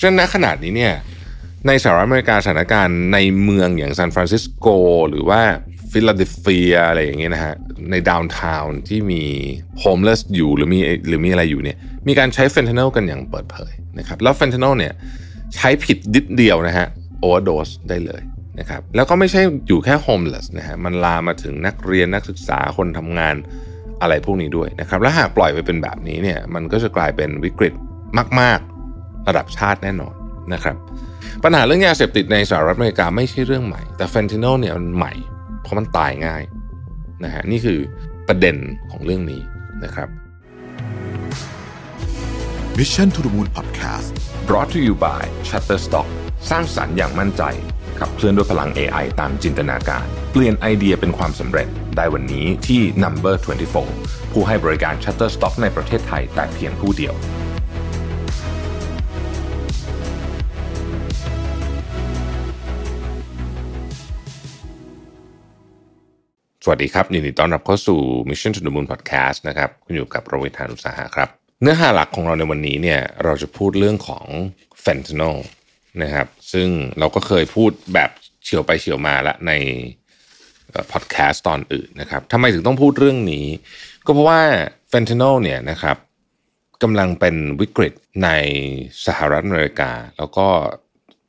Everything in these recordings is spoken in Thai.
ฉะนั้นณขณะนี้เนี่ยในสหรัฐอเมริกาสถานการณ์ในเมืองอย่างซานฟรานซิสโก หรือว่าฟิลาเดลเฟียอะไรอย่างเงี้ยนะฮะใน downtown ที่มี homeless อยู่หรือมีหรือมีอะไรอยู่เนี่ยมีการใช้เฟนทานิลกันอย่างเปิดเผยนะครับแล้วเฟนทานิลเนี่ยใช้ผิดนิดเดียวนะฮะ overdose ได้เลยนะครับแล้วก็ไม่ใช่อยู่แค่ homeless นะฮะมันลามมาถึงนักเรียนนักศึกษาคนทำงานอะไรพวกนี้ด้วยนะครับและหากปล่อยไปเป็นแบบนี้เนี่ยมันก็จะกลายเป็นวิกฤตมาก ๆ ระดับชาติแน่นอนนะครับ ปัญหาเรื่องยาเสพติดในสหรัฐอเมริกาไม่ใช่เรื่องใหม่ แต่เฟนทินอลเนี่ยมันใหม่ เพราะมันตายง่ายนะฮะนี่คือประเด็นของเรื่องนี้นะครับ Mission to the Moon Podcast brought to you by Shutterstock สร้างสรรค์อย่างมั่นใจ ขับเคลื่อนด้วยพลัง AI ตามจินตนาการ เปลี่ยนไอเดียเป็นความสำเร็จได้วันนี้ที่ Number 24 ผู้ให้บริการ Shutterstock ในประเทศไทยแต่เพียงผู้เดียว สวัสดีครับ ยินดีต้อนรับเข้าสู่ Mission to the Moon Podcast นะครับ คุณอยู่กับโรวิทานุสาหะครับ เนื้อหาหลักของเราในวันนี้เนี่ยเราจะพูดเรื่องของ fentanyl นะครับซึ่งเราก็เคยพูดแบบเฉียวไปเฉียวมาละในพอดแคสต์ตอนอื่นนะครับทำไมถึงต้องพูดเรื่องนี้ ก็เพราะว่าเฟนทนอลเนี่ยนะครับกำลังเป็นวิกฤตในสหรัฐอเมริกา แล้วก็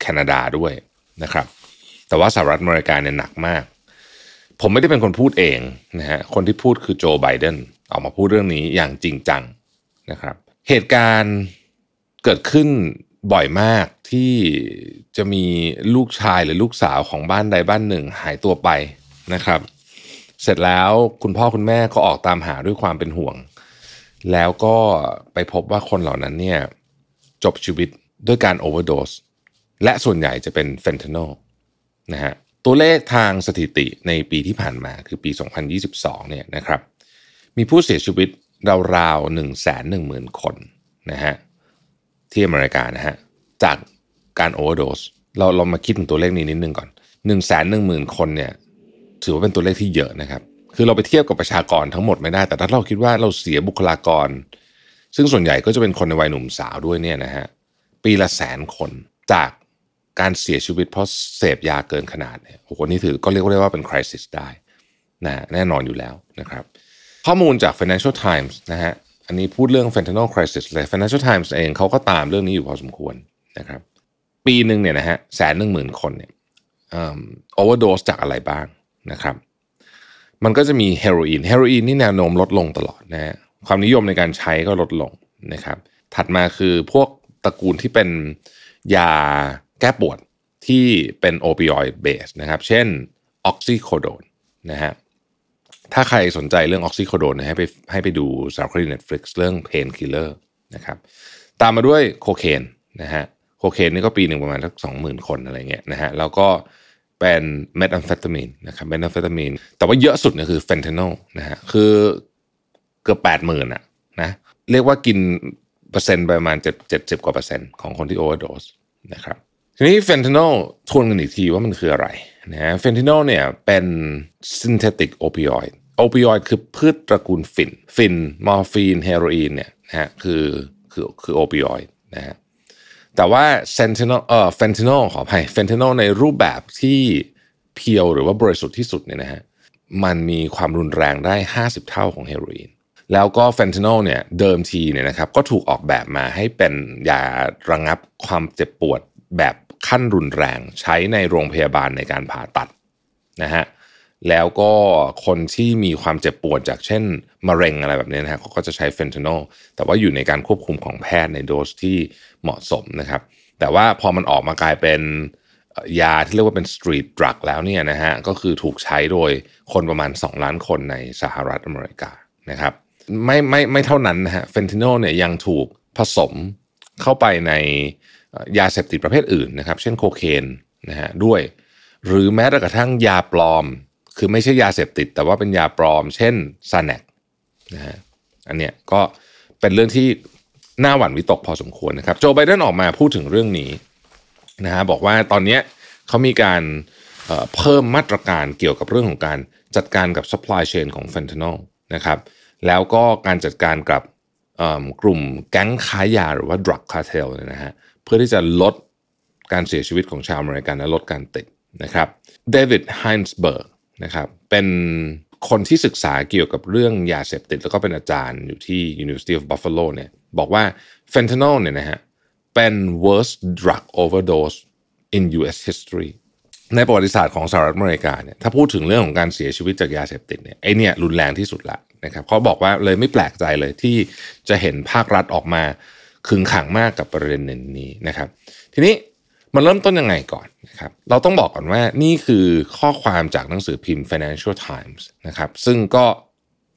แคนาดาด้วยนะครับแต่ว่าสหรัฐอเมริกาเนี่ยหนักมาก ผมไม่ได้เป็นคนพูดเองนะฮะคนที่พูดคือโจไบเดนออกมาพูดเรื่องนี้อย่างจริงจังนะครับ เหตุการณ์เกิดขึ้นบ่อยมากที่จะมีลูกชายหรือลูกสาวของบ้านใดบ้านหนึ่งหายตัวไปนะครับ เสร็จแล้วคุณพ่อคุณแม่ก็ออกตามหาด้วยความเป็นห่วง แล้วก็ไปพบว่าคนเหล่านั้นเนี่ยจบชีวิตด้วยการโอเวอร์โดสและส่วนใหญ่จะเป็นเฟนทานอลนะฮะ ตัวเลขทางสถิติในปีที่ผ่านมาคือปี 2022 เนี่ยนะครับ มีผู้เสียชีวิตราวๆ 1 1 0 0 0 0 คนนะฮะที่อเมริกานะฮะจากการโอเวอร์โดสเราเรามาคิดถึงตัวเลขนี้นิดนึงก่อน1นึ่งแสนหนึ่งหมื่นคนเนี่ยถือว่าเป็นตัวเลขที่เยอะนะครับ คือเราไปเทียบกับประชากรทั้งหมดไม่ได้ แต่ถ้าเราคิดว่าเราเสียบุคลากร ซึ่งส่วนใหญ่ก็จะเป็นคนในวัยหนุ่มสาวด้วยเนี่ยนะฮะปีละแสนคนจาก การเสียชีวิตเพราะเสพยาเกินขนาดเนี่ยโอ้โหนี่ถือก็เรียกได้ว่าเป็นคริสิสได้นะแน่นอนอยู่แล้วนะครับ ข้อมูลจาก Financial Times นะฮะอันนี้พูดเรื่อง fentanyl crisis เลย Financial Times เองเขาก็ตามเรื่องนี้อยู่พอสมควรนะครับ ปีหนึ่งเนี่ยนะฮะแสนหนึ่งหมื่นคนเนี่ยโอเวอร์โดสจากอะไรบ้างนะครับ มันก็จะมีเฮโรอีนเฮโรอีนนี่แนวโน้มลดลงตลอดนะฮะความนิยมในการใช้ก็ลดลงนะครับ ถัดมาคือพวกตระกูลที่เป็นยา แก้ปวดที่เป็นโอปิออยด์เบสนะครับ เช่นออกซิโคโดนนะฮะถ้าใครสนใจเรื่องออกซิโคโดนให้ไปให้ไปดูสารคดี Netflix เรื่อง Pain Killer นะครับตามมาด้วยโคเคนนะฮะโคเคนนี่ก็ปีหนึ่งประมาณสักสองหมื่นคนอะไรเงี้ยนะฮะแล้วก็เป็นเมทแอมเฟตามีนนะครับเมทแอมเฟตามีนแต่ว่าเยอะสุดเนี่ยคือเฟนทานิลนะฮะคือเกือบแปดหมื่นอะนะเรียกว่ากินเปอร์เซ็นต์ประมาณเจ็ดเจ็ดสิบกว่าเปอร์เซ็นต์ของคนที่ overdoseนะครับ ทีนี้เฟนทานิลทวนกันอีกทีว่ามันคืออะไรนะเฟนทานิลเนี่ยเป็น synthetic opioid opioid คือพืชตระกูลฝิ่นฝิ่นมอร์ฟีนเฮโรอีนเนี่ยนะฮะคือคือคือ opioid นะฮะแต่ว่าเซนเทนอลเอ่อเฟนทานิลขออภัยเฟนทานิลในรูปแบบที่ pure หรือว่าบริสุทธิ์ที่สุดเนี่ยนะฮะมันมีความรุนแรงได้ 50 เท่าของเฮโรอีนแล้วก็เฟนทานิลเนี่ยเดิมทีเนี่ยนะครับก็ถูกออกแบบมาให้เป็นยาระงับความเจ็บปวดแบบ ขั้นรุนแรงใช้ในโรงพยาบาลในการผ่าตัดนะฮะแล้วก็คนที่มีความเจ็บปวดจากเช่นมะเร็งอะไรแบบนี้นะฮะเขาก็จะใช้เฟนทานอลแต่ว่าอยู่ในการควบคุมของแพทย์ในโดสที่เหมาะสมนะครับ แต่ว่าพอมันออกมากลายเป็นยาที่เรียกว่าเป็นสตรีทดรักแล้วเนี่ยนะฮะก็คือถูกใช้โดยคนประมาณ 2 ล้านคนในสหรัฐอเมริกานะครับไม่ไม่ไม่เท่านั้นนะฮะเฟนทานอลเนี่ยยังถูกผสมเข้าไปใน ยาเสพติดประเภทอื่นนะครับ เช่นโคเคนนะฮะด้วย หรือแม้กระทั่งยาปลอม คือไม่ใช่ยาเสพติด แต่ว่าเป็นยาปลอม เช่นซาแนกนะฮะอันเนี้ยก็เป็นเรื่องที่น่าหวั่นวิตกพอสมควรนะครับ โจไบเดนออกมาพูดถึงเรื่องนี้นะฮะบอกว่าตอนนี้เขามีการเพิ่มมาตรการเกี่ยวกับเรื่องของการจัดการกับ supply chain ของ fentanyl นะครับแล้วก็การจัดการกับกลุ่มแก๊งค้ายาหรือว่า drug cartel นะฮะ เพื่อที่จะลดการเสียชีวิตของชาวอเมริกันและลดการติดนะครับเดวิดไฮนส์เบิร์กนะครับเป็นคนที่ศึกษาเกี่ยวกับเรื่องยาเสพติด แล้วก็เป็นอาจารย์อยู่ที่ University of Buffalo เนี่ยบอกว่า fentanyl เนี่ยนะฮะเป็น worst drug overdose in US history ในประวัติศาสตร์ของสหรัฐอเมริกาเนี่ยถ้าพูดถึงเรื่องของการเสียชีวิตจากยาเสพติดเนี่ยไอเนี่ยรุนแรงที่สุดละนะครับเขาบอกว่าเลยไม่แปลกใจเลยที่จะเห็นภาครัฐออกมา ขึงขังมากกับประเด็นนี้นะครับ ทีนี้มันเริ่มต้นยังไงก่อนนะครับ เราต้องบอกก่อนว่านี่คือข้อความจากหนังสือพิมพ์ Financial Times นะครับ ซึ่งก็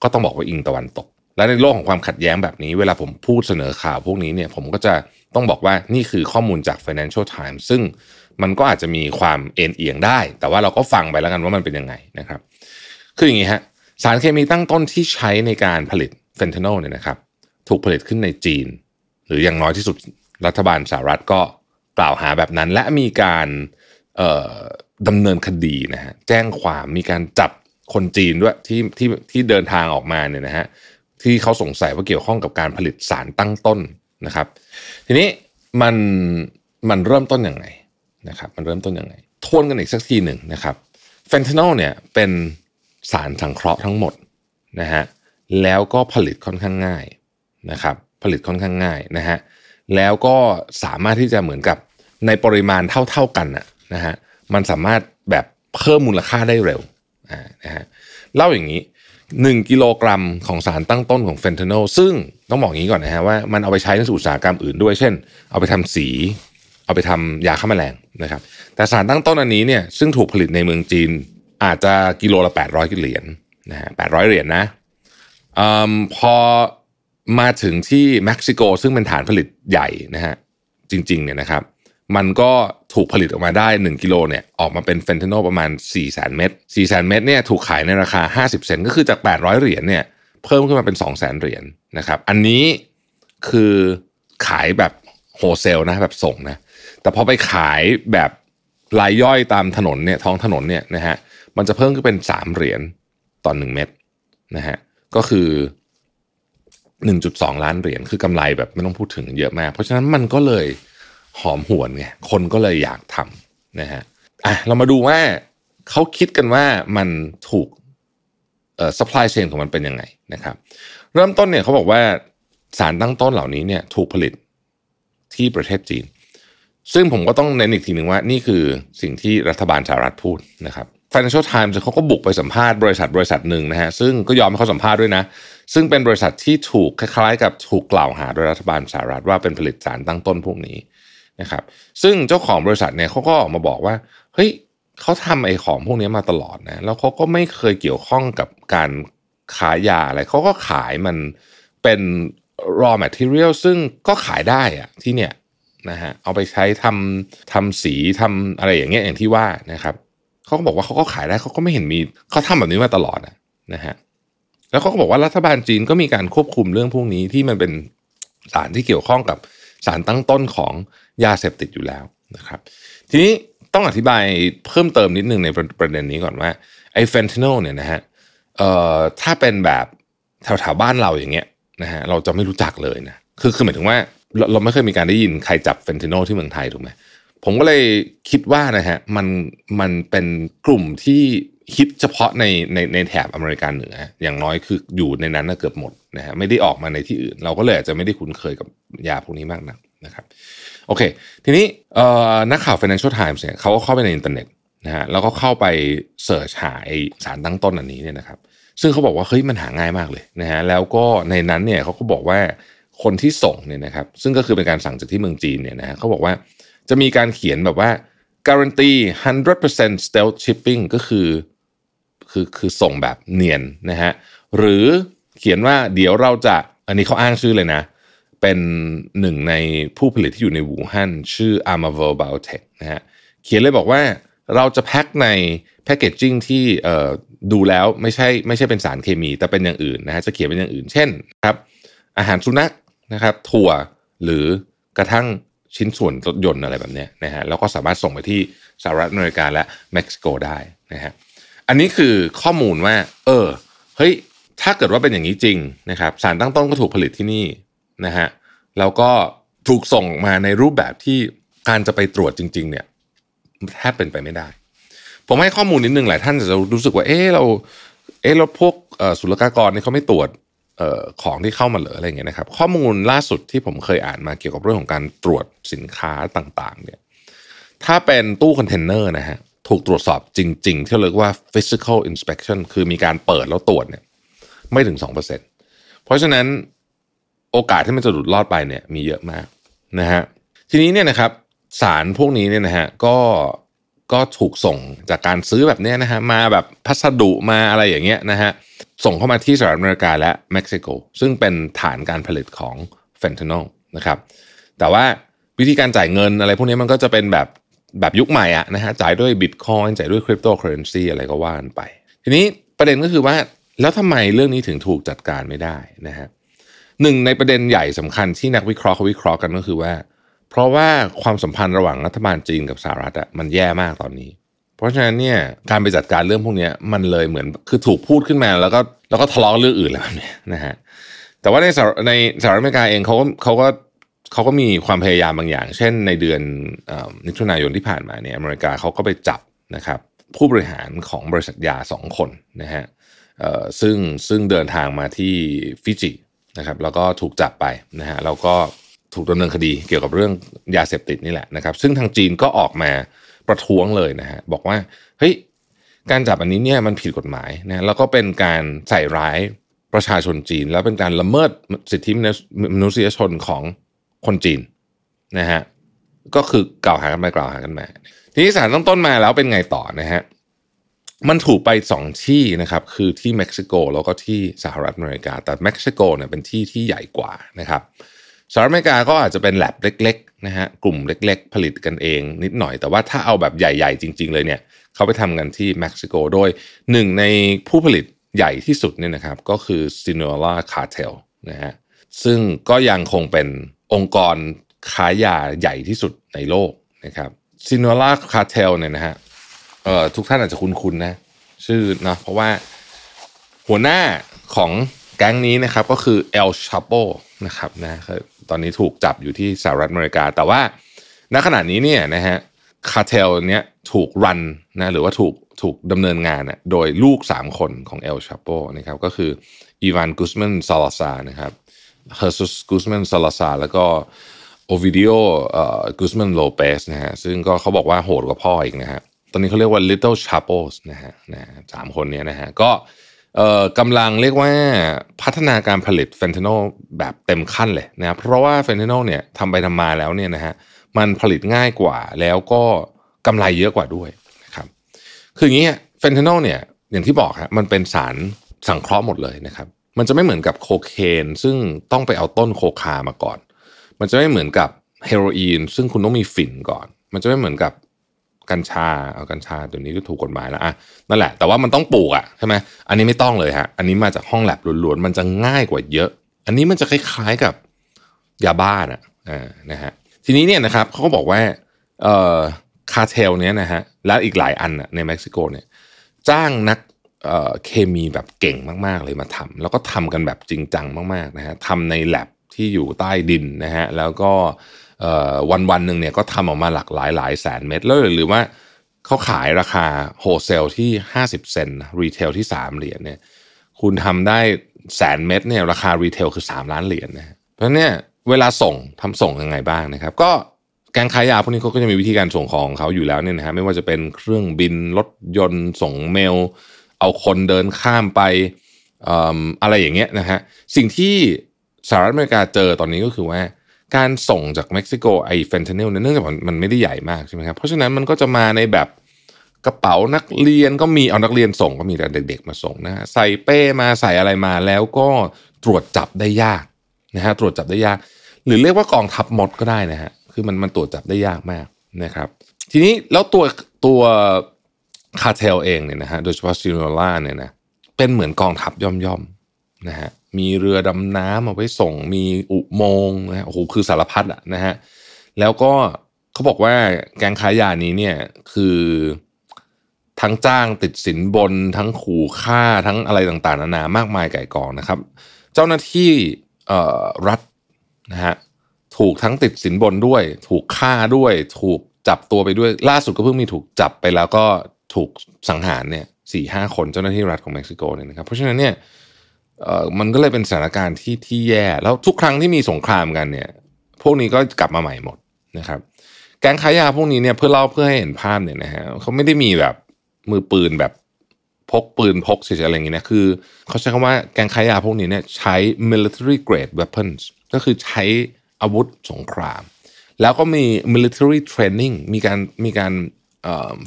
ก็ต้องบอกว่าอิงตะวันตก และในโลกของความขัดแย้งแบบนี้เวลาผมพูดเสนอข่าวพวกนี้เนี่ยผมก็จะต้องบอกว่านี่คือข้อมูลจาก Financial Times ซึ่งมันก็อาจจะมีความเอ็นเอียงได้ แต่ว่าเราก็ฟังไปแล้วกันว่ามันเป็นยังไงนะครับ คืออย่างนี้ฮะสารเคมีตั้งต้นที่ใช้ในการผลิตเฟนทานอลเนี่ยนะครับ ถูกผลิตขึ้นในจีน หรืออย่างน้อยที่สุดรัฐบาลสหรัฐก็กล่าวหาแบบนั้น และมีการดำเนินคดีนะฮะแจ้งความมีการจับคนจีนด้วยที่ที่ที่เดินทางออกมาเนี่ยนะฮะที่เขาสงสัยว่าเกี่ยวข้องกับการผลิตสารตั้งต้นนะครับ ทีนี้มันมันเริ่มต้นยังไงนะครับ มันเริ่มต้นยังไงทวนกันอีกสักทีหนึ่งนะครับเฟนทานอลเนี่ยเป็นสารสังเคราะห์ทั้งหมดนะฮะแล้วก็ผลิตค่อนข้างง่ายนะครับ ผลิตค่อนข้างง่ายนะฮะแล้วก็สามารถที่จะเหมือนกับในปริมาณเท่าๆกันนะฮะมันสามารถแบบเพิ่มมูลค่าได้เร็วนะฮะเล่าอย่างนี้ 1 กิโลกรัมของสารตั้งต้นของเฟนทานอลซึ่งต้องบอกงี้ก่อนนะฮะว่ามันเอาไปใช้ในอุตสาหกรรมอื่นด้วย เช่น เอาไปทำสี เอาไปทำยาฆ่าแมลงนะครับแต่สารตั้งต้นอันนี้เนี่ยซึ่งถูกผลิตในเมืองจีนอาจจะกิโลละ 800เหรียญนะฮะ800เหรียญนะอพอ มาถึงที่เม็กซิโกซึ่งเป็นฐานผลิตใหญ่นะฮะจริงๆเนี่ยนะครับมันก็ถูกผลิตออกมาได้ 1 กิโลเนี่ยออกมาเป็นเฟนทานอลประมาณ 4 0 0 0 0เม็ด4 0 0 0 0เม็ดเนี่ยถูกขายในราคา 50 เซนก็คือจาก 800 เหรียญเนี่ยเพิ่มขึ้นมาเป็น 2 0 0 0 0 0 เหรียญนะครับอันนี้คือขายแบบโฮเซลนะแบบส่งนะแต่พอไปขายแบบรายย่อยตามถนนเนี่ยท้องถนนเนี่ยนะฮะมันจะเพิ่มขึ้นเป็นสามเหรียญต่อหนึ่งเม็ดนะฮะก็คือ 1.2 ล้านเหรียญคือกำไรแบบไม่ต้องพูดถึงเยอะมาก เพราะฉะนั้นมันก็เลยหอมหวนไงคนก็เลยอยากทำนะฮะอะเรามาดูว่าเขาคิดกันว่ามันถูกเอ่อ supply chain ของมันเป็นยังไงนะครับ เริ่มต้นเนี่ยเขาบอกว่าสารตั้งต้นเหล่านี้เนี่ยถูกผลิตที่ประเทศจีน ซึ่งผมก็ต้องเน้นอีกทีหนึ่งว่านี่คือสิ่งที่รัฐบาลสหรัฐพูดนะครับ Financial Times เขาก็บุกไปสัมภาษณ์บริษัทบริษัทหนึ่งนะฮะซึ่งก็ยอมให้เขาสัมภาษณ์ด้วยนะ ซึ่งเป็นบริษัทที่ถูกคล้ายๆ กับถูกกล่าวหาโดยรัฐบาลสหรัฐว่าเป็นผลิตสารตั้งต้นพวกนี้นะครับซึ่งเจ้าของบริษัทเนี่ยเขาก็ออกมาบอกว่าเฮ้ยเขาทำไอ้ของพวกนี้มาตลอดนะแล้วเขาก็ไม่เคยเกี่ยวข้องกับการขายยาอะไรเขาก็ขายมันเป็น raw material ซึ่งก็ขายได้อะที่เนี่ยนะฮะเอาไปใช้ทำทำสีทำอะไรอย่างเงี้ยอย่างที่ว่านะครับ เขาก็บอกว่าเขาก็ขายได้เขาก็ไม่เห็นมีเขาทำแบบนี้มาตลอดนะฮะแล้วเขาก็บอกว่ารัฐบาลจีนก็มีการควบคุมเรื่องพวกนี้ที่มันเป็นสารที่เกี่ยวข้องกับสารตั้งต้นของยาเสพติดอยู่แล้วนะครับ ทีนี้ต้องอธิบายเพิ่มเติมนิดนึงในประเด็นนี้ก่อนว่าไอ้เฟนทานอลเนี่ยนะฮะเอ่อถ้าเป็นแบบแถวๆบ้านเราอย่างเงี้ยนะฮะเราจะไม่รู้จักเลยนะคือคือหมายถึงว่าเราเราไม่เคยมีการได้ยินใครจับเฟนทานิลที่เมืองไทยถูกไหม ผมก็เลยคิดว่านะฮะมันมันเป็นกลุ่มที่ฮิตเฉพาะในในในแถบอเมริกาเหนือ อย่างน้อยคืออยู่ในนั้นเกือบหมดนะฮะไม่ได้ออกมาในที่อื่น เราก็เลยอาจจะไม่ได้คุ้นเคยกับยาพวกนี้มากนักนะครับโอเค ทีนี้นักข่าว Financial Times เนี่ยเขาก็เข้าไปในอินเทอร์เน็ตนะฮะแล้วก็เข้าไป search หาสารตั้งต้นอันนี้เนี่ยนะครับ ซึ่งเขาบอกว่าเฮ้ยมันหาง่ายมากเลยนะฮะแล้วก็ในนั้นเนี่ยเขาก็บอกว่าคนที่ส่งเนี่ยนะครับ ซึ่งก็คือเป็นการสั่งจากที่เมืองจีนเนี่ยนะฮะเขาบอกว่า จะมีการเขียนแบบว่าการันตี 100% stealth shipping ก็คือคือคือส่งแบบเนียนนะฮะหรือเขียนว่าเดี๋ยวเราจะอันนี้เขาอ้างชื่อเลยนะ เป็นหนึ่งในผู้ผลิตที่อยู่ในหูฮั่นชื่อ a r m a v e r Biotech นะฮะเขียนเลยบอกว่าเราจะแพ็คในแพคเกจจิ้งที่ดูแล้วไม่ใช่ไม่ใช่เป็นสารเคมี แต่เป็นอย่างอื่นนะฮะจะเขียนเป็นอย่างอื่น เช่นครับอาหารสุนัขนะครับถั่วหรือกระทั่ง ชิ้นส่วนรถยนต์อะไรแบบนี้นะฮะแล้วก็สามารถส่งไปที่สหรัฐอเมริกาและเม็กซิโกได้นะฮะอันนี้คือข้อมูลว่า เออเฮ้ยถ้าเกิดว่าเป็นอย่างนี้จริงนะครับสารตั้งต้นก็ถูกผลิตที่นี่นะฮะแล้วก็ถูกส่งมาในรูปแบบที่การจะไปตรวจจริง ๆ เนี่ยแทบเป็นไปไม่ได้ ผมให้ข้อมูลนิดนึงหลายท่านจะรู้สึกว่าเออเราเออเราพวกศุลกากรนี่เขาไม่ตรวจ ของที่เข้ามาเหรออะไรเงี้ยนะครับ ข้อมูลล่าสุดที่ผมเคยอ่านมาเกี่ยวกับเรื่องของการตรวจสินค้าต่างๆ เนี่ย ถ้าเป็นตู้คอนเทนเนอร์นะฮะถูกตรวจสอบจริง ๆ ที่เรียกว่า physical inspection คือมีการเปิดแล้วตรวจเนี่ย ไม่ถึง 2%เพราะฉะนั้นโอกาสที่มันจะหลุดรอดไปเนี่ยมีเยอะมากนะฮะทีนี้เนี่ยนะครับสารพวกนี้เนี่ยนะฮะก็ก็ถูกส่งจากการซื้อแบบนี้นะฮะมาแบบพัสดุมาอะไรอย่างเงี้ยนะฮะ ส่งเข้ามาที่สหรัฐอเมริกาและเม็กซิโก ซึ่งเป็นฐานการผลิตของเฟนทานิลนะครับ แต่ว่าวิธีการจ่ายเงินอะไรพวกนี้มันก็จะเป็นแบบแบบยุคใหม่อะนะฮะจ่ายด้วยบิตคอยน์จ่ายด้วยคริปโตเคอเรนซีอะไรก็ว่ากันไป ทีนี้ประเด็นก็คือว่าแล้วทำไมเรื่องนี้ถึงถูกจัดการไม่ได้นะฮะหนึ่งในประเด็นใหญ่สำคัญที่นักวิเคราะห์เขาวิเคราะห์กันก็คือว่า เพราะว่าความสัมพันธ์ระหว่างรัฐบาลจีนกับสหรัฐอะมันแย่มากตอนนี้ เพราะฉะนั้นเนี่ยการไปจัดการเรื่องพวกนี้มันเลยเหมือนคือถูกพูดขึ้นมาแล้วก็แล้วก็ทะเลาะเรื่องอื่นแล้วเนี่ยนะฮะแต่ว่าในในสหรัฐอเมริกาเองเขาก็เขาก็เขาก็มีความพยายามบางอย่าง เช่นในเดือนมิถุนายนที่ผ่านมาเนี่ยอเมริกาเขาก็ไปจับนะครับผู้บริหารของบริษัทยาสองคนนะฮะซึ่งซึ่งเดินทางมาที่ฟิจินะครับแล้วก็ถูกจับไปนะฮะแล้วก็ถูกดำเนินคดีเกี่ยวกับเรื่องยาเสพติดนี่แหละนะครับ ซึ่งทางจีนก็ออกมา ประท้วงเลยนะฮะบอกว่าเฮ้ยการจับอันนี้เนี่ยมันผิดกฎหมายนะแล้วก็เป็นการใส่ร้ายประชาชนจีน แล้วเป็นการละเมิดสิทธิมนุษยชนของคนจีนนะฮะก็คือกล่าวหากันไปกล่าวหากันมา ทีนี้สารต้นต้นมาแล้วเป็นไงต่อนะฮะมันถูกไปสองที่นะครับคือที่เม็กซิโกแล้วก็ที่สหรัฐอเมริกา แต่เม็กซิโกเนี่ยเป็นที่ที่ใหญ่กว่านะครับ สหรัฐอเมริกาก็อาจจะเป็นแลบเล็กๆนะฮะกลุ่มเล็ก ๆ ผลิตกันเองนิดหน่อย แต่ว่าถ้าเอาแบบใหญ่ ๆ จริง ๆ เลยเนี่ยเขาไปทำกันที่เม็กซิโกโดยหนึ่งในผู้ผลิตใหญ่ที่สุดเนี่ยนะครับก็คือ Sinaloa Cartel นะฮะซึ่งก็ยังคงเป็นองค์กรค้ายาใหญ่ที่สุดในโลกนะครับ Sinaloa Cartel เนี่ยนะฮะเอ่อทุกท่านอาจจะคุ้นๆนะ ชื่อนะเพราะว่าหัวหน้าของแก๊งนี้นะครับก็คือเอลชาโปนะครับนะ ตอนนี้ถูกจับอยู่ที่สหรัฐอเมริกา แต่ว่าณขณะนี้เนี่ยนะฮะคาเทลเนี้ยถูก run นะหรือว่าถูกถูกดำเนินงานโดยลูก 3 คนของเอลชาโปนะครับก็คืออีวานกุสแมนซาลาซานะครับเฮอร์ซุสกุสแมนซาลาซาแล้วก็โอวิดิโอเอ่อกุสแมนโลเปสนะฮะซึ่งก็เขาบอกว่าโหดกว่าพ่ออีกนะฮะตอนนี้เขาเรียกว่า Little Chapos นะฮะนะสามคนนี้นะฮะก็เกำลังเรียกว่าพัฒนาการผลิตเฟนทานิลแบบเต็มขั้นเลยนะครับเพราะว่าเฟนทานิลเนี่ยทำไปทำมาแล้วเนี่ยนะฮะมันผลิตง่ายกว่าแล้วก็กำไรเยอะกว่าด้วยนะครับคืออย่างนี้เฟนทานอลเนี่ยอย่างที่บอกฮะมันเป็นสารสังเคราะห์หมดเลยนะครับ มันจะไม่เหมือนกับโคเคนซึ่งต้องไปเอาต้นโคคามาก่อน มันจะไม่เหมือนกับเฮโรอีนซึ่งคุณต้องมีฝิ่นก่อน มันจะไม่เหมือนกับ กัญชาเอากัญชาตัวนี้ก็ถูกกฎหมายแล้วอะนั่นแหละ แต่ว่ามันต้องปลูกอะใช่ไหมอันนี้ไม่ต้องเลยฮะอันนี้มาจากห้องแลบล้วนๆมันจะง่ายกว่าเยอะ อันนี้มันจะคล้ายๆกับยาบ้านะอ่านะฮะทีนี้เนี่ยนะครับเขาก็บอกว่าเอ่อคาเทลเนี้ยนะฮะและอีกหลายอันในเม็กซิโกเนี่ยจ้างนักเอ่อเคมีแบบเก่งมากๆเลยมาทำแล้วก็ทำกันแบบจริงจังมากๆนะฮะทำในแล็บที่อยู่ใต้ดินนะฮะแล้วก็ วันวันหนึ่งเนี่ยก็ทำออกมาหลากหลายหลายแสนเม็ดแล้วหรือว่าเขาขายราคา wholesale ที่ 50 เซนต์retail ที่ 3 เหรียญเนี่ยคุณทำได้แสนเม็ดเนี่ยราคา retail คือ 3 ล้านเหรียญนะเพราะเนี่ยเวลาส่งทำส่งยังไงบ้างนะครับ ก็แก๊งขายยาพวกนี้เขาก็จะมีวิธีการส่งของเขาอยู่แล้วเนี่ยนะฮะไม่ว่าจะเป็นเครื่องบินรถยนต์ส่งเมล เอาคนเดินข้ามไปอะไรอย่างเงี้ยนะฮะสิ่งที่สหรัฐอเมริกาเจอตอนนี้ก็คือว่า การส่งจากเม็กซิโกไอ้เฟนทานิลเนี่ยเนื่องจากมันไม่ได้ใหญ่มากใช่ไหมครับ เพราะฉะนั้นมันก็จะมาในแบบกระเป๋านักเรียนก็มีเอานักเรียนส่งก็มีแต่เด็ก ๆ มาส่งนะฮะใส่เป้มาใส่อะไรมาแล้วก็ตรวจจับได้ยากนะฮะตรวจจับได้ยาก หรือเรียกว่ากองทัพมดก็ได้นะฮะคือมันมันตรวจจับได้ยากมากนะครับ ทีนี้แล้วตัวตัวคาเทลเองเนี่ยนะฮะโดยเฉพาะซิโนล่าเนี่ยนะเป็นเหมือนกองทัพย่อมๆ นะฮะมีเรือดำน้ำเอาไว้ส่ง มีอุโมงค์นะฮะโอ้โหคือสารพัดอะนะฮะแล้วก็เขาบอกว่าแก๊งค้ายานี้เนี่ยคือทั้งจ้างติดสินบน ทั้งขู่ฆ่าทั้งอะไรต่างๆนานามากมายไก่กองนะครับ เจ้าหน้าที่รัฐนะฮะถูกทั้งติดสินบนด้วย ถูกฆ่าด้วย ถูกจับตัวไปด้วย ล่าสุดก็เพิ่งมีถูกจับไปแล้วก็ถูกสังหารเนี่ยสี่ห้าคนเจ้าหน้าที่รัฐของเม็กซิโกเนี่ยนะครับ เพราะฉะนั้นเนี่ย เอ่อมันก็เลยเป็นสถานการณ์ที่ที่แย่ แล้วทุกครั้งที่มีสงครามกันเนี่ย พวกนี้ก็กลับมาใหม่หมดนะครับ แก๊งค้ายาพวกนี้เนี่ยเพื่อเล่าเพื่อให้เห็นภาพเนี่ยนะฮะเขาไม่ได้มีแบบมือปืนแบบพกปืนพกเฉยๆอะไรอย่างเงี้ยนะคือเขาใช้คำว่าแก๊งค้ายาพวกนี้เนี่ยใช้ military grade weapons ก็คือใช้อาวุธสงคราม แล้วก็มี military training มีการมีการ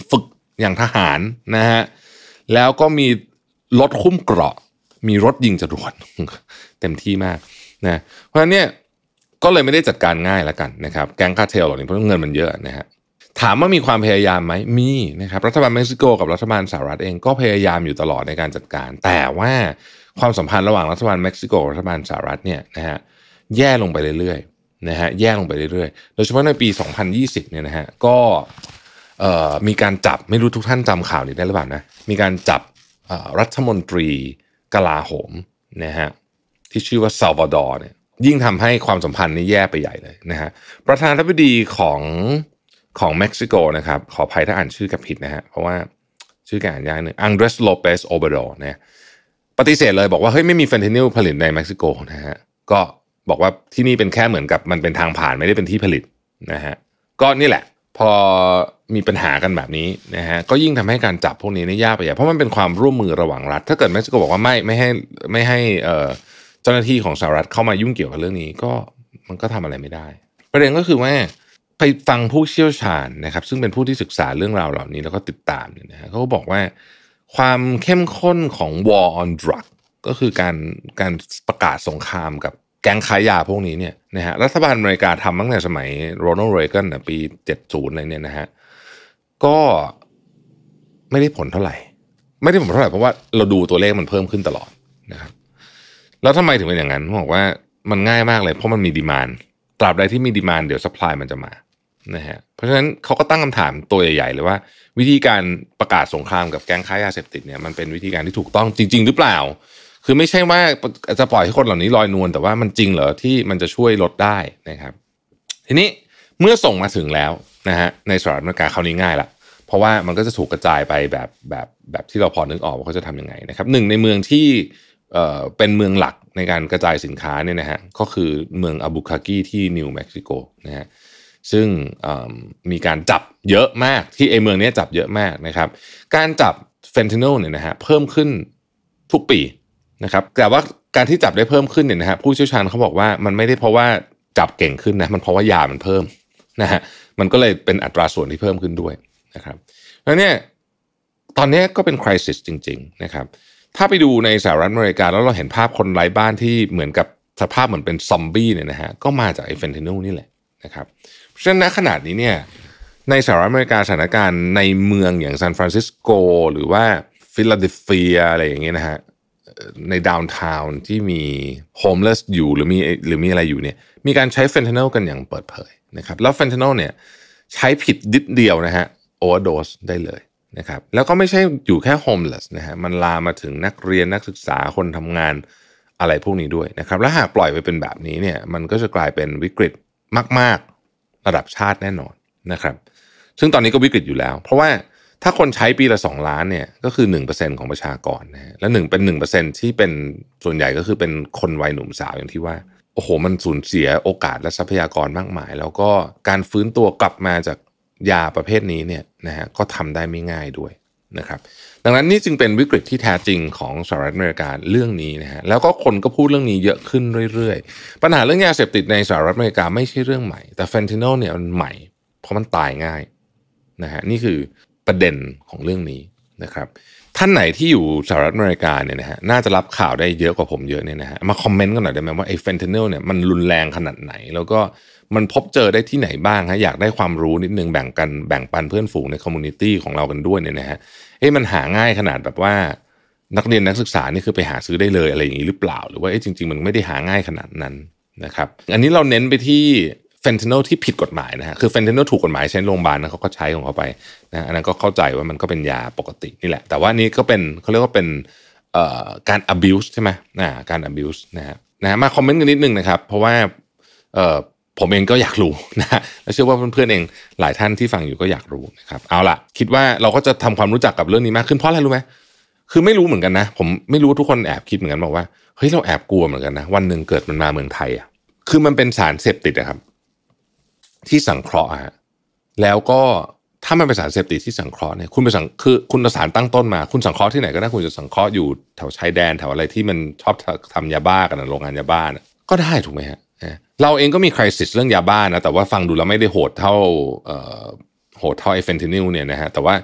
ฝึกอย่างทหารนะฮะแล้วก็มีรถคุ้มเกราะ มีรถยิงจรวดเต็มที่มากนะเพราะฉะนั้นเนี่ยก็เลยไม่ได้จัดการง่ายแล้วกันนะครับแก๊งคาเทลเหล่านี้เพราะเงินมันเยอะนะฮะถามว่ามีความพยายามไหมมีนะครับรัฐบาลเม็กซิโกกับรัฐบาลสหรัฐเองก็พยายามอยู่ตลอดในการจัดการ แต่ว่าความสัมพันธ์ระหว่างรัฐบาลเม็กซิโกกับรัฐบาลสหรัฐเนี่ยนะฮะแย่ลงไปเรื่อยๆนะฮะแย่ลงไปเรื่อยๆ โดยเฉพาะในปี 2020เนี่ยนะฮะก็เอ่อมีการจับไม่รู้ทุกท่านจำข่าวนี้ได้หรือเปล่านะมีการจับรัฐมนตรี กลาโหมนะฮะที่ชื่อว่าซาวาดอร์เนี่ยยิ่งทำให้ความสัมพันธ์นี้แย่ไปใหญ่เลยนะฮะประธานาธิบดีของของเม็กซิโกนะครับขออภัยถ้าอ่านชื่อกับผิดนะฮะเพราะว่าชื่อแกอ่านยากหนึ่งอังเดรสโลเปสโอเบโดเนี่ยปฏิเสธเลยบอกว่าเฮ้ยไม่มีเฟนทานิลผลิตในเม็กซิโกนะฮะก็บอกว่าที่นี่เป็นแค่เหมือนกับมันเป็นทางผ่านไม่ได้เป็นที่ผลิตนะฮะก็นี่แหละ พอ มีปัญหากันแบบนี้นะฮะก็ยิ่งทำให้การจับพวกนี้นี่ยากไปใหญ่เพราะมันเป็นความร่วมมือระหว่างรัฐ ถ้าเกิดเม็กซิโกบอกว่าไม่ไม่ให้ไม่ให้เจ้าหน้าที่ของสหรัฐเข้ามายุ่งเกี่ยวกับเรื่องนี้ก็มันก็ทำอะไรไม่ได้ ประเด็นก็คือว่าไปฟังผู้เชี่ยวชาญนะครับ ซึ่งเป็นผู้ที่ศึกษาเรื่องราวเหล่านี้แล้วก็ติดตามเนี่ยนะฮะเขาบอกว่าความเข้มข้นของ war on drug ก็คือการการประกาศสงครามกับแก๊งค้ายาพวกนี้เนี่ยนะฮะรัฐบาลอเมริกาทำตั้งแต่สมัยโรนัลด์เรเกนปี 70อะไรเนี่ยนะฮะ ก็ไม่ได้ผลเท่าไหร่ ไม่ได้ผลเท่าไหร่เพราะว่าเราดูตัวเลขมันเพิ่มขึ้นตลอดนะครับ แล้วทำไมถึงเป็นอย่างนั้นผมบอกว่ามันง่ายมากเลย เพราะมันมีดีมานตราบใดที่มีดีมานเดี๋ยวสป라이มันจะมานะฮะเพราะฉะนั้นเขาก็ตั้งคำถามตัวใหญ่ๆเลยว่า วิธีการประกาศสงครามกับแก๊งค้ายาเสพติดเนี่ยมันเป็นวิธีการที่ถูกต้องจริง ๆ หรือเปล่า คือไม่ใช่ว่าจะปล่อยให้คนเหล่านี้ลอยนวลแต่ว่ามันจริงเหรอที่มันจะช่วยลดได้นะครับ ทีนี้เมื่อส่งมาถึงแล้ว นะฮะในสหรัฐอเมริกาคราวนี้ง่ายละเพราะว่ามันก็จะถูกกระจายไปแบบแบบแบบที่เราพอนึกออกว่าเขาจะทำยังไงนะครับหนึ่งในเมืองที่เอ่อเป็นเมืองหลักในการกระจายสินค้าเนี่ยนะฮะก็คือเมืองอาบูคากีที่นิวเม็กซิโกนะฮะซึ่งมีการจับเยอะมากที่ไอเมืองนี้จับเยอะมากนะครับ การจับเฟนทานิลเนี่ยนะฮะเพิ่มขึ้นทุกปีนะครับแต่ว่าการที่จับได้เพิ่มขึ้นเนี่ยนะฮะผู้เชี่ยวชาญเขาบอกว่ามันไม่ได้เพราะว่าจับเก่งขึ้นนะมันเพราะว่ายามันเพิ่มนะฮะ มันก็เลยเป็นอัตราส่วนที่เพิ่มขึ้นด้วยนะครับแล้วเนี่ยตอนนี้ก็เป็น crisis จริง ๆ นะครับ ถ้าไปดูในสหรัฐอเมริกาแล้วเราเห็นภาพคนไร้บ้านที่เหมือนกับสภาพเหมือนเป็นซอมบี้เนี่ยนะฮะก็มาจากไอ้เฟนทานิลนี่แหละนะครับเพราะฉะนั้นณขณะนี้เนี่ยในสหรัฐอเมริกาสถานการณ์ในเมืองอย่างซานฟรานซิสโกหรือว่าฟิลาเดลเฟียอะไรอย่างเงี้ยนะฮะ ใน downtown ที่มี homeless อยู่หรือมีหรือมีอะไรอยู่เนี่ยมีการใช้เฟนทานิลกันอย่างเปิดเผยนะครับแล้วเฟนทานิลเนี่ยใช้ผิดนิดเดียวนะฮะ overdose ได้เลยนะครับแล้วก็ไม่ใช่อยู่แค่ homeless นะฮะมันลามมาถึงนักเรียนนักศึกษาคนทำงานอะไรพวกนี้ด้วยนะครับและหากปล่อยไปเป็นแบบนี้เนี่ยมันก็จะกลายเป็นวิกฤตมาก ๆ ระดับชาติแน่นอนนะครับ ซึ่งตอนนี้ก็วิกฤตอยู่แล้ว เพราะว่า ถ้าคนใช้ปีละ 2 ล้านเนี่ยก็คือ 1%ของประชากรนะฮะและหนึ่งเป็น 1%ที่เป็นส่วนใหญ่ก็คือเป็นคนวัยหนุ่มสาวอย่างที่ว่า โอ้โห มันสูญเสียโอกาสและทรัพยากรมากมาย แล้วก็การฟื้นตัวกลับมาจากยาประเภทนี้เนี่ยนะฮะก็ทำได้ไม่ง่ายด้วยนะครับดังนั้นนี่จึงเป็นวิกฤตที่แท้จริงของสหรัฐอเมริกาเรื่องนี้นะฮะแล้วก็คนก็พูดเรื่องนี้เยอะขึ้นเรื่อยๆ ปัญหาเรื่องยาเสพติดในสหรัฐอเมริกาไม่ใช่เรื่องใหม่ แต่เฟนทานิลเนี่ยมันใหม่ เพราะมันตายง่ายนะฮะนี่คือ ประเด็นของเรื่องนี้นะครับ ท่านไหนที่อยู่สหรัฐอเมริกาเนี่ยนะฮะน่าจะรับข่าวได้เยอะกว่าผมเยอะเนี่ยนะฮะมาคอมเมนต์กันหน่อยได้ไหมว่าไอ้เฟนทานิลเนี่ยมันรุนแรงขนาดไหน แล้วก็มันพบเจอได้ที่ไหนบ้างฮะอยากได้ความรู้นิดนึงแบ่งกันแบ่งปันเพื่อนฝูงใน community ของเรากันด้วยเนี่ยนะฮะเอ้มันหาง่ายขนาดแบบว่านักเรียนนักศึกษานี่คือไปหาซื้อได้เลยอะไรอย่างนี้หรือเปล่า หรือว่าเอ้จริง ๆ มันไม่ได้หาง่ายขนาดนั้นนะครับ อันนี้เราเน้นไปที่ เฟนเทนอลที่ผิดกฎหมายนะฮะคือเฟนเทนอลถูกกฎหมายใช้โรงพยาบาลนะเขาก็ใช้ของเขาไปนะอันนั้นก็เข้าใจว่ามันก็เป็นยาปกตินี่แหละ แต่ว่านี้ก็เป็นเขาเรียกว่าเป็นเอ่อการ abuse ใช่ไหมนะการ abuse นะฮะนะมาคอมเมนต์กันนิดนึงนะครับ เพราะว่าผมเองก็อยากรู้นะและเชื่อว่าเพื่อนๆเองหลายท่านที่ฟังอยู่ก็อยากรู้นะครับเอาล่ะ คิดว่าเราก็จะทำความรู้จักกับเรื่องนี้มากขึ้นเพราะอะไรรู้ไหมคือไม่รู้เหมือนกันนะ ผมไม่รู้ทุกคนแอบคิดเหมือนกันบอกว่าเฮ้ยเราแอบกลัวเหมือนกันนะวันหนึ่งเกิดมันมาเมืองไทยอะคือมันเป็นสารเสพติดนะครับ ที่สังเคราะห์ฮะแล้วก็ถ้ามันเป็นสารเสพติดที่สังเคราะห์เนี่ยคุณไปสังคือคุณสารตั้งต้นมา คุณสังเคราะห์ที่ไหนก็ได้คุณจะสังเคราะห์อยู่แถวชายแดนแถวอะไรที่มันชอบทำยาบ้ากันโรงงานยาบ้านะก็ได้ถูกไหมฮะเราเองก็มีคริสิสเรื่องยาบ้านะแต่ว่าฟังดูแล้วไม่ได้โหดเท่าโหดเท่าไอเฟนทินิลเนี่ยนะฮะแต่ว่า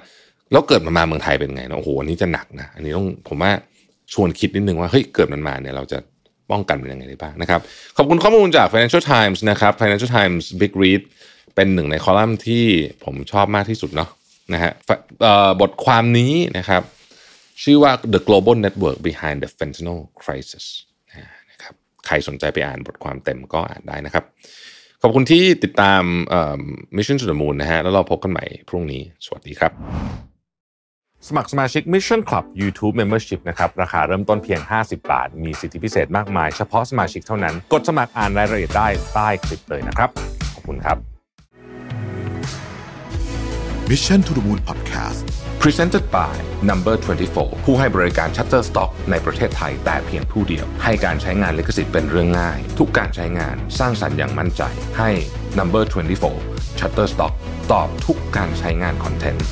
แล้วเกิดมันมาเมืองไทยเป็นไงนะโอ้โหอันนี้จะหนักนะอันนี้ต้องผมว่าชวนคิดนิดนึงว่าเฮ้ยเกิดมันมาเนี่ยเราจะ ป้องกันมันยังไงได้บ้างนะครับ ขอบคุณข้อมูลจาก Financial Times นะครับ Financial Times Big Read เป็นหนึ่งในคอลัมน์ที่ผมชอบมากที่สุดเนาะนะฮะบทความนี้นะครับ ชื่อว่า The Global Network Behind the Fentanyl Crisis นะครับใครสนใจไปอ่านบทความเต็มก็อ่านได้นะครับ ขอบคุณที่ติดตาม Mission to the Moon นะฮะแล้วเราพบกันใหม่พรุ่งนี้ สวัสดีครับ สมัครสมาชิก Mission Club YouTube Membership นะครับ ราคาเริ่มต้นเพียง 50 บาท มีสิทธิพิเศษมากมาย เฉพาะสมาชิกเท่านั้น กดสมัครอ่านรายละเอียดได้ใต้คลิปเลยนะครับ ขอบคุณครับ Mission to the Moon Podcast Presented by Number 24 ผู้ให้บริการ Shutterstock ในประเทศไทยแต่เพียงผู้เดียว ให้การใช้งานลิขสิทธิ์เป็นเรื่องง่าย ทุกการใช้งานสร้างสรรค์อย่างมั่นใจ ให้ Number 24 Shutterstock ตอบทุกการใช้งานคอนเทนต์